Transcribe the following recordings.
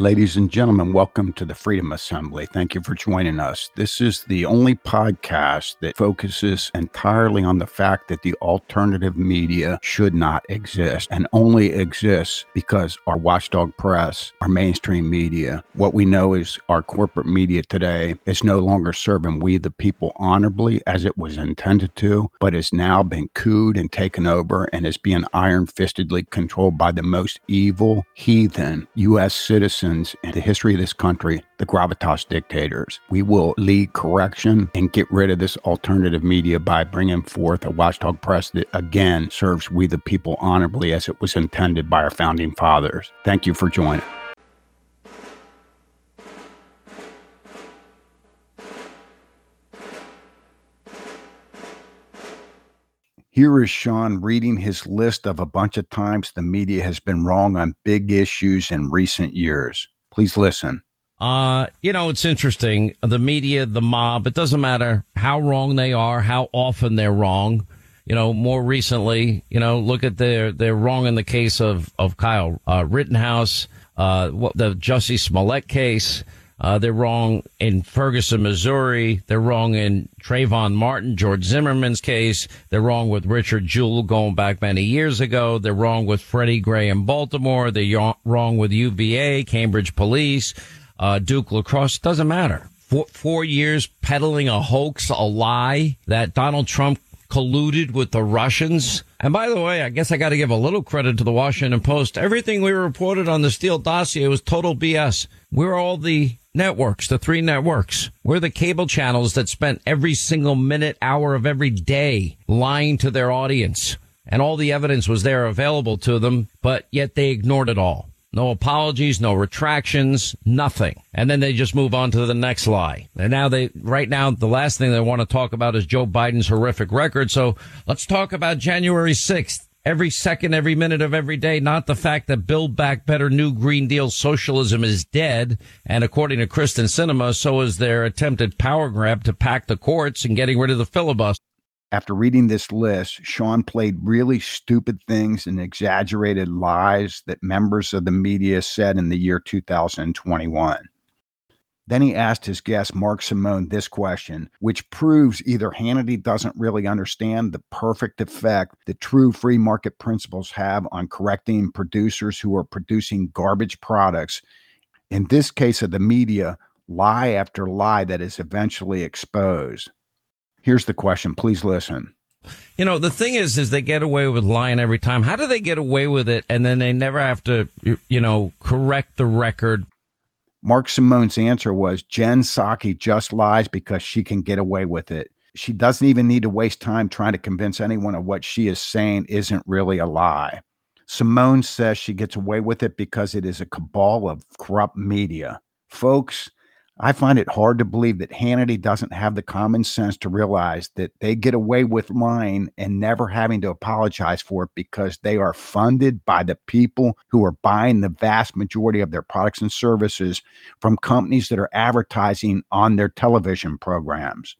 Ladies and gentlemen, welcome to the Freedom Assembly. Thank you for joining us. This is the only podcast that focuses entirely on the fact that the alternative media should not exist and only exists because our watchdog press, our mainstream media, what we know is our corporate media today is no longer serving we the people honorably as it was intended to, but has now been cooed and taken over and is being iron fistedly controlled by the most evil, heathen U.S. citizens in the history of this country, the gravitas dictators. We will lead correction and get rid of this alternative media by bringing forth a watchdog press that again serves we the people honorably as it was intended by our founding fathers. Thank you for joining. Here is Sean reading his list of a bunch of times the media has been wrong on big issues in recent years. Please listen. Uh, you know, it's interesting. The media, the mob, it doesn't matter how wrong they are, how often they're wrong. You know, more recently, you know, look at their, they're wrong in the case of, of Kyle, uh, Rittenhouse, uh, what the Jussie Smollett case. Uh, they're wrong in Ferguson, Missouri. They're wrong in Trayvon Martin, George Zimmerman's case. They're wrong with Richard Jewell going back many years ago. They're wrong with Freddie Gray in Baltimore. They're wrong with UVA, Cambridge Police, uh, Duke lacrosse. Doesn't matter. Four, four years peddling a hoax, a lie that Donald Trump colluded with the Russians. And by the way, I guess I got to give a little credit to the Washington Post. Everything we reported on the Steele dossier was total BS. We're all the networks, the three networks. We're the cable channels that spent every single minute, hour of every day lying to their audience. And all the evidence was there available to them, but yet they ignored it all. No apologies, no retractions, nothing. And then they just move on to the next lie. And now they, right now, the last thing they want to talk about is Joe Biden's horrific record. So let's talk about January 6th every second, every minute of every day, not the fact that Build Back Better New Green Deal socialism is dead. And according to Kyrsten Sinema, so is their attempted power grab to pack the courts and getting rid of the filibuster. After reading this list, Sean played really stupid things and exaggerated lies that members of the media said in the year 2021. Then he asked his guest, Mark Simone, this question, which proves either Hannity doesn't really understand the perfect effect that true free market principles have on correcting producers who are producing garbage products. In this case of the media, lie after lie that is eventually exposed. Here's the question. Please listen. You know, the thing is, is they get away with lying every time. How do they get away with it and then they never have to, you know, correct the record Mark Simone's answer was Jen Psaki just lies because she can get away with it. She doesn't even need to waste time trying to convince anyone of what she is saying isn't really a lie. Simone says she gets away with it because it is a cabal of corrupt media. Folks, I find it hard to believe that Hannity doesn't have the common sense to realize that they get away with lying and never having to apologize for it because they are funded by the people who are buying the vast majority of their products and services from companies that are advertising on their television programs.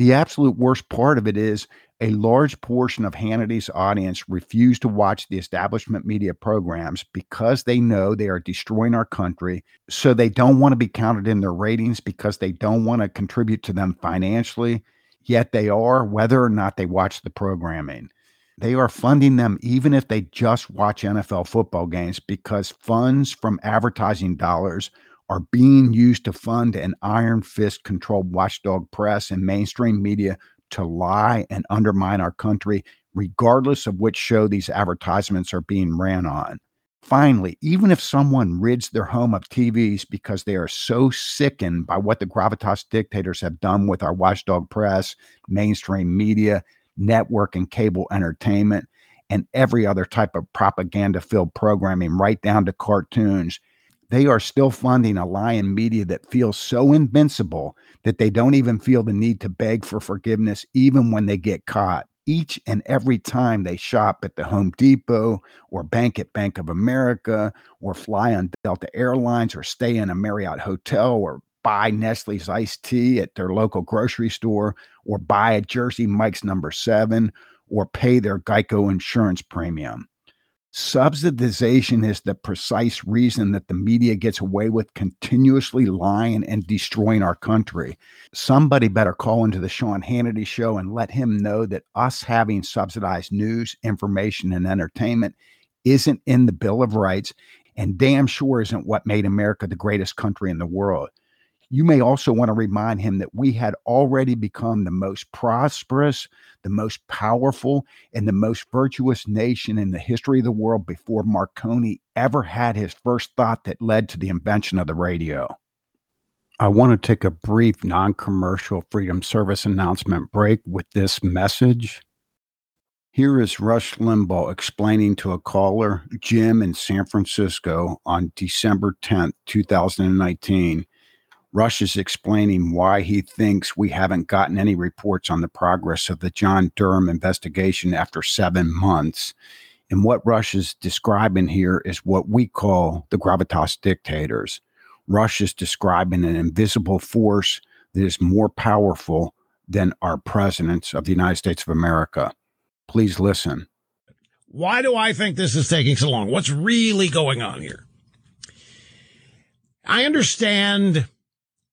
The absolute worst part of it is a large portion of Hannity's audience refuse to watch the establishment media programs because they know they are destroying our country. So they don't want to be counted in their ratings because they don't want to contribute to them financially. Yet they are, whether or not they watch the programming. They are funding them even if they just watch NFL football games because funds from advertising dollars are being used to fund an iron fist controlled watchdog press and mainstream media to lie and undermine our country, regardless of which show these advertisements are being ran on. Finally, even if someone rids their home of TVs because they are so sickened by what the gravitas dictators have done with our watchdog press, mainstream media, network and cable entertainment, and every other type of propaganda filled programming, right down to cartoons, they are still funding a lion media that feels so invincible that they don't even feel the need to beg for forgiveness, even when they get caught. Each and every time they shop at the Home Depot or bank at Bank of America or fly on Delta Airlines or stay in a Marriott hotel or buy Nestle's iced tea at their local grocery store or buy a Jersey Mike's number seven or pay their Geico insurance premium Subsidization is the precise reason that the media gets away with continuously lying and destroying our country. Somebody better call into the Sean Hannity show and let him know that us having subsidized news, information, and entertainment isn't in the Bill of Rights and damn sure isn't what made America the greatest country in the world. You may also want to remind him that we had already become the most prosperous, the most powerful, and the most virtuous nation in the history of the world before Marconi ever had his first thought that led to the invention of the radio. I want to take a brief non commercial Freedom Service announcement break with this message. Here is Rush Limbaugh explaining to a caller, Jim in San Francisco, on December 10th, 2019 Rush is explaining why he thinks we haven't gotten any reports on the progress of the John Durham investigation after seven months. And what Rush is describing here is what we call the gravitas dictators. Rush is describing an invisible force that is more powerful than our presidents of the United States of America. Please listen. Why do I think this is taking so long? What's really going on here? I understand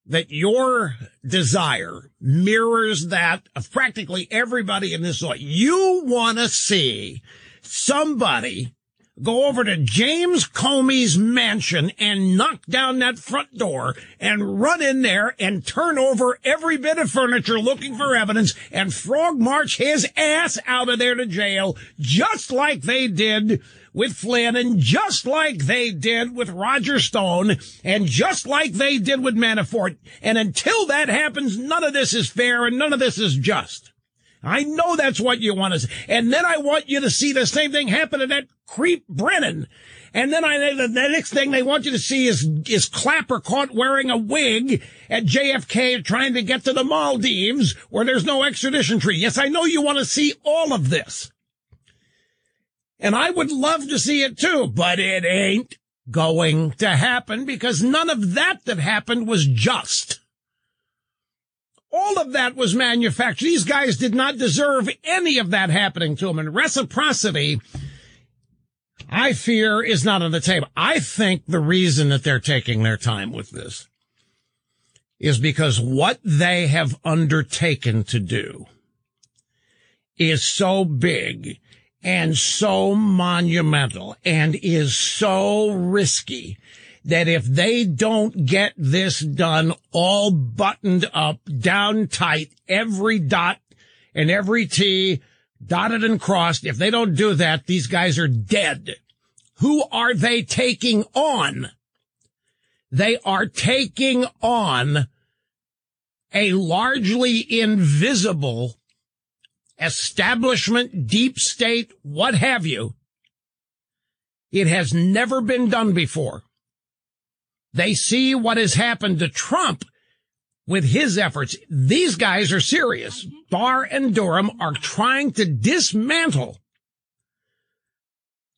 that your desire mirrors that of practically everybody in this life. You want to see somebody go over to James Comey's mansion and knock down that front door and run in there and turn over every bit of furniture looking for evidence and frog march his ass out of there to jail, just like they did with Flynn and just like they did with Roger Stone and just like they did with Manafort. And until that happens, none of this is fair and none of this is just. I know that's what you want to see. And then I want you to see the same thing happen to that creep Brennan. And then I, the, next thing they want you to see is, is Clapper caught wearing a wig at JFK trying to get to the Maldives where there's no extradition treaty. Yes, I know you want to see all of this. And I would love to see it too, but it ain't going to happen because none of that that happened was just. All of that was manufactured. These guys did not deserve any of that happening to them. And reciprocity, I fear, is not on the table. I think the reason that they're taking their time with this is because what they have undertaken to do is so big and so monumental and is so risky that if they don't get this done all buttoned up, down tight, every dot and every T dotted and crossed, if they don't do that, these guys are dead. Who are they taking on? They are taking on a largely invisible establishment, deep state, what have you. It has never been done before. They see what has happened to Trump with his efforts. These guys are serious. Barr and Durham are trying to dismantle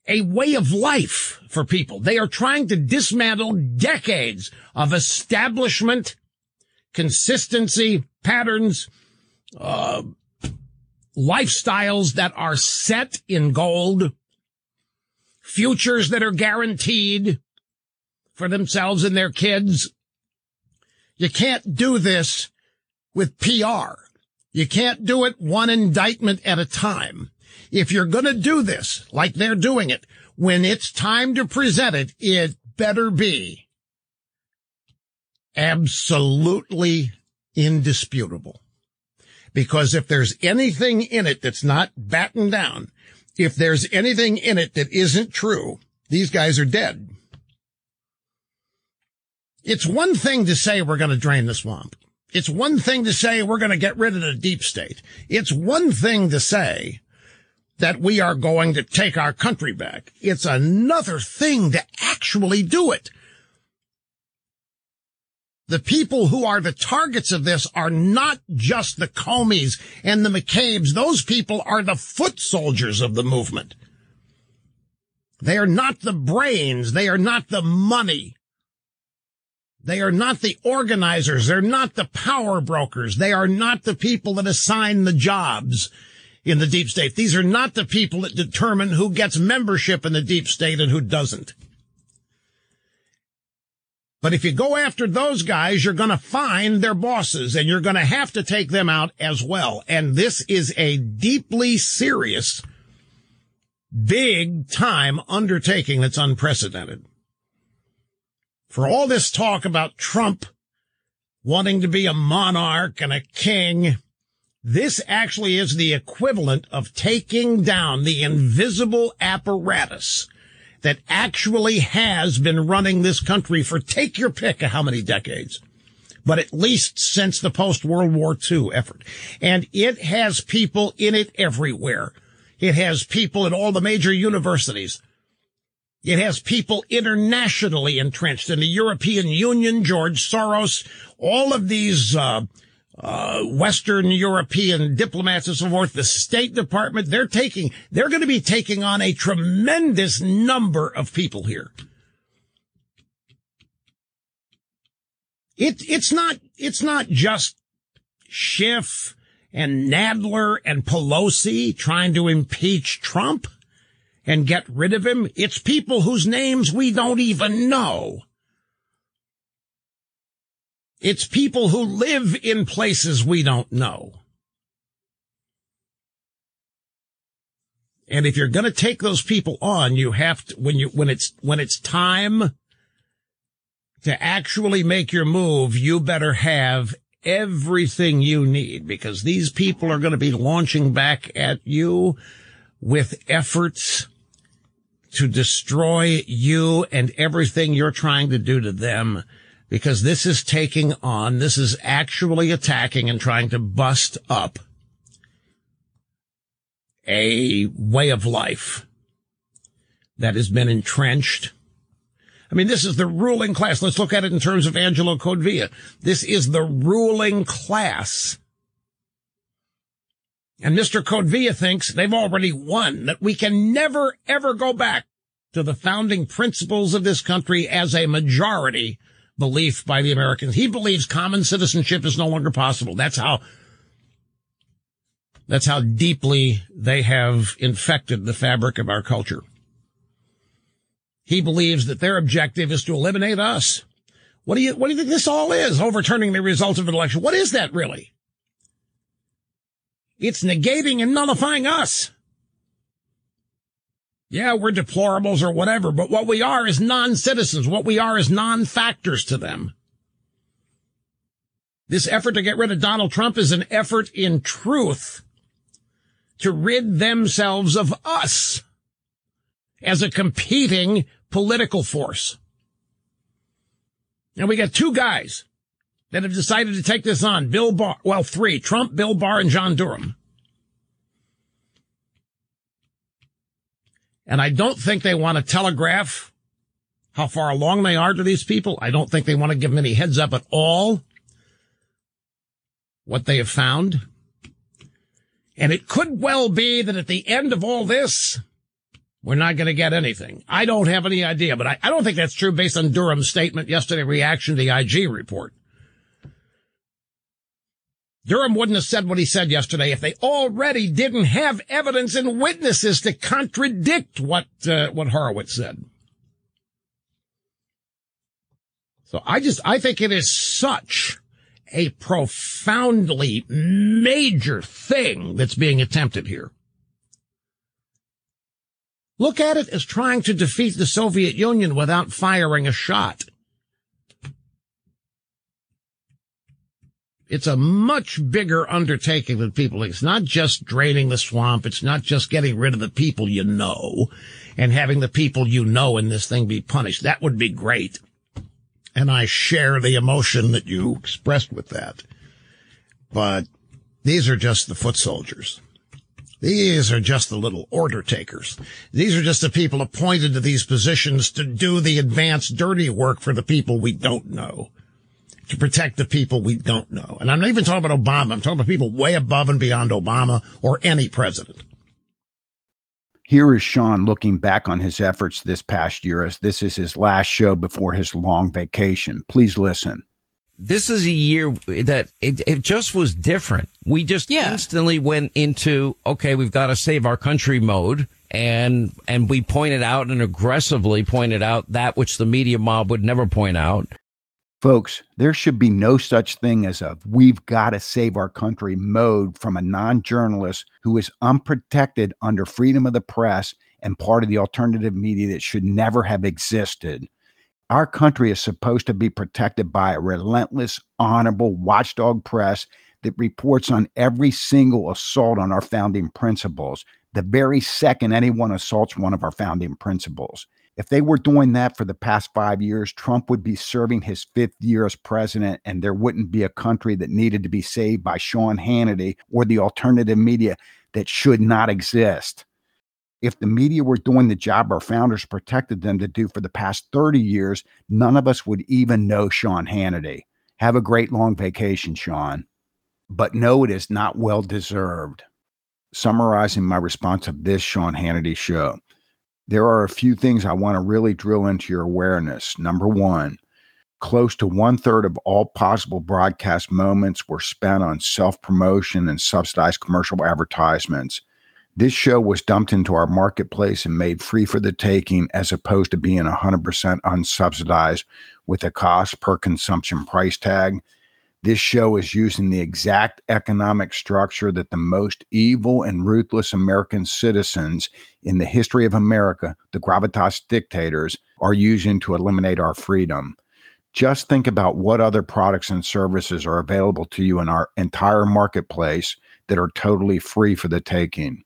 a way of life for people. They are trying to dismantle decades of establishment, consistency, patterns, uh, lifestyles that are set in gold, futures that are guaranteed for themselves and their kids. You can't do this with PR. You can't do it one indictment at a time. If you're going to do this like they're doing it, when it's time to present it, it better be absolutely indisputable. Because if there's anything in it that's not battened down, if there's anything in it that isn't true, these guys are dead. It's one thing to say we're going to drain the swamp. It's one thing to say we're going to get rid of the deep state. It's one thing to say that we are going to take our country back. It's another thing to actually do it. The people who are the targets of this are not just the Comeys and the McCabe's. Those people are the foot soldiers of the movement. They are not the brains. They are not the money. They are not the organizers. They're not the power brokers. They are not the people that assign the jobs. in the deep state. These are not the people that determine who gets membership in the deep state and who doesn't. But if you go after those guys, you're going to find their bosses and you're going to have to take them out as well. And this is a deeply serious, big time undertaking that's unprecedented. For all this talk about Trump wanting to be a monarch and a king, this actually is the equivalent of taking down the invisible apparatus that actually has been running this country for take your pick of how many decades, but at least since the post World War II effort. And it has people in it everywhere. It has people at all the major universities. It has people internationally entrenched in the European Union, George Soros, all of these, uh, uh, Western European diplomats and so forth, the State Department, they're taking, they're going to be taking on a tremendous number of people here. It, it's not, it's not just Schiff and Nadler and Pelosi trying to impeach Trump and get rid of him. It's people whose names we don't even know. It's people who live in places we don't know. And if you're going to take those people on, you have to, when you, when it's, when it's time to actually make your move, you better have everything you need because these people are going to be launching back at you with efforts to destroy you and everything you're trying to do to them because this is taking on, this is actually attacking and trying to bust up a way of life that has been entrenched. I mean, this is the ruling class. Let's look at it in terms of Angelo Codevilla. This is the ruling class. And Mr. Codevilla thinks they've already won, that we can never, ever go back to the founding principles of this country as a majority belief by the Americans. He believes common citizenship is no longer possible. That's how, that's how deeply they have infected the fabric of our culture. He believes that their objective is to eliminate us. What do you, what do you think this all is? Overturning the results of an election. What is that really? It's negating and nullifying us. Yeah, we're deplorables or whatever, but what we are is non-citizens. What we are is non-factors to them. This effort to get rid of Donald Trump is an effort in truth to rid themselves of us as a competing political force. And we got two guys that have decided to take this on. Bill Barr, well, three, Trump, Bill Barr, and John Durham. And I don't think they want to telegraph how far along they are to these people. I don't think they want to give them any heads up at all what they have found. And it could well be that at the end of all this, we're not going to get anything. I don't have any idea, but I, I don't think that's true based on Durham's statement yesterday, reaction to the IG report. Durham wouldn't have said what he said yesterday if they already didn't have evidence and witnesses to contradict what uh, what Horowitz said. So I just I think it is such a profoundly major thing that's being attempted here. Look at it as trying to defeat the Soviet Union without firing a shot. It's a much bigger undertaking than people. It's not just draining the swamp. It's not just getting rid of the people you know and having the people you know in this thing be punished. That would be great. And I share the emotion that you expressed with that. But these are just the foot soldiers. These are just the little order takers. These are just the people appointed to these positions to do the advanced dirty work for the people we don't know to protect the people we don't know. And I'm not even talking about Obama. I'm talking about people way above and beyond Obama or any president. Here is Sean looking back on his efforts this past year as this is his last show before his long vacation. Please listen. this is a year that it, it just was different. We just Yeah. instantly went into, okay, we've got to save our country mode. And, and we pointed out and aggressively pointed out that which the media mob would never point out. Folks, there should be no such thing as a we've got to save our country mode from a non journalist who is unprotected under freedom of the press and part of the alternative media that should never have existed. Our country is supposed to be protected by a relentless, honorable watchdog press that reports on every single assault on our founding principles, the very second anyone assaults one of our founding principles. If they were doing that for the past five years, Trump would be serving his fifth year as president, and there wouldn't be a country that needed to be saved by Sean Hannity or the alternative media that should not exist. If the media were doing the job our founders protected them to do for the past 30 years, none of us would even know Sean Hannity. Have a great long vacation, Sean. But no, it is not well deserved. Summarizing my response of this Sean Hannity show, there are a few things I want to really drill into your awareness. Number one, close to one third of all possible broadcast moments were spent on self promotion and subsidized commercial advertisements. This show was dumped into our marketplace and made free for the taking as opposed to being 100% unsubsidized with a cost per consumption price tag. This show is using the exact economic structure that the most evil and ruthless American citizens in the history of America, the gravitas dictators, are using to eliminate our freedom. Just think about what other products and services are available to you in our entire marketplace that are totally free for the taking.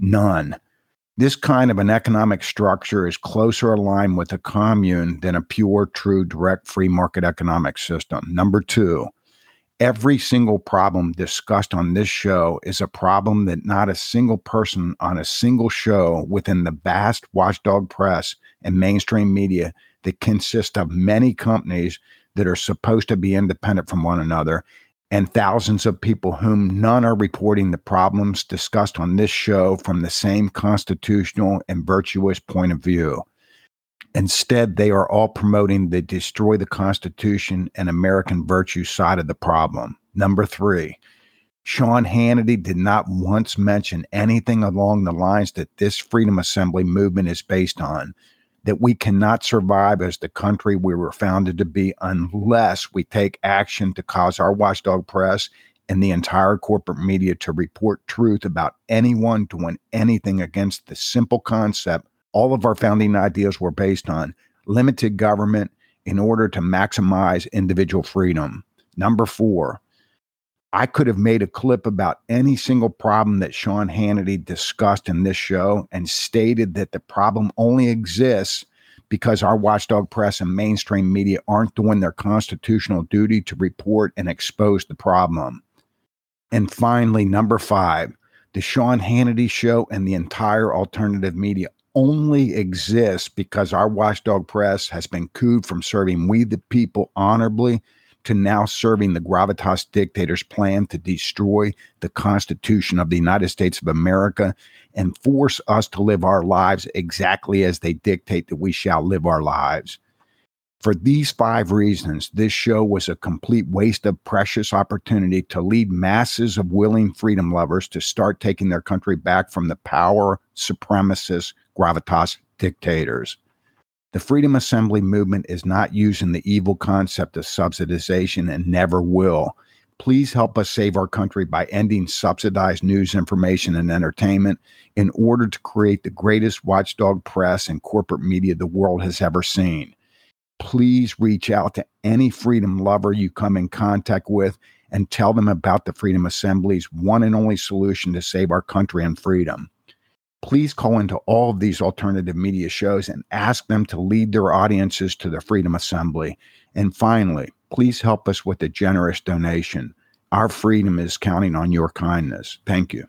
None. This kind of an economic structure is closer aligned with a commune than a pure, true, direct free market economic system. Number two, every single problem discussed on this show is a problem that not a single person on a single show within the vast watchdog press and mainstream media that consist of many companies that are supposed to be independent from one another and thousands of people whom none are reporting the problems discussed on this show from the same constitutional and virtuous point of view. Instead, they are all promoting the destroy the Constitution and American virtue side of the problem. Number three, Sean Hannity did not once mention anything along the lines that this Freedom Assembly movement is based on, that we cannot survive as the country we were founded to be unless we take action to cause our watchdog press and the entire corporate media to report truth about anyone doing anything against the simple concept all of our founding ideas were based on limited government in order to maximize individual freedom. Number four, I could have made a clip about any single problem that Sean Hannity discussed in this show and stated that the problem only exists because our watchdog press and mainstream media aren't doing their constitutional duty to report and expose the problem. And finally, number five, the Sean Hannity show and the entire alternative media only exists because our watchdog press has been cooed from serving we the people honorably to now serving the gravitas dictators plan to destroy the constitution of the united states of america and force us to live our lives exactly as they dictate that we shall live our lives. For these five reasons this show was a complete waste of precious opportunity to lead masses of willing freedom lovers to start taking their country back from the power supremacist gravitas dictators the Freedom Assembly movement is not using the evil concept of subsidization and never will. Please help us save our country by ending subsidized news, information, and entertainment in order to create the greatest watchdog press and corporate media the world has ever seen. Please reach out to any freedom lover you come in contact with and tell them about the Freedom Assembly's one and only solution to save our country and freedom please call into all of these alternative media shows and ask them to lead their audiences to the Freedom Assembly. And finally, please help us with a generous donation. Our freedom is counting on your kindness. Thank you.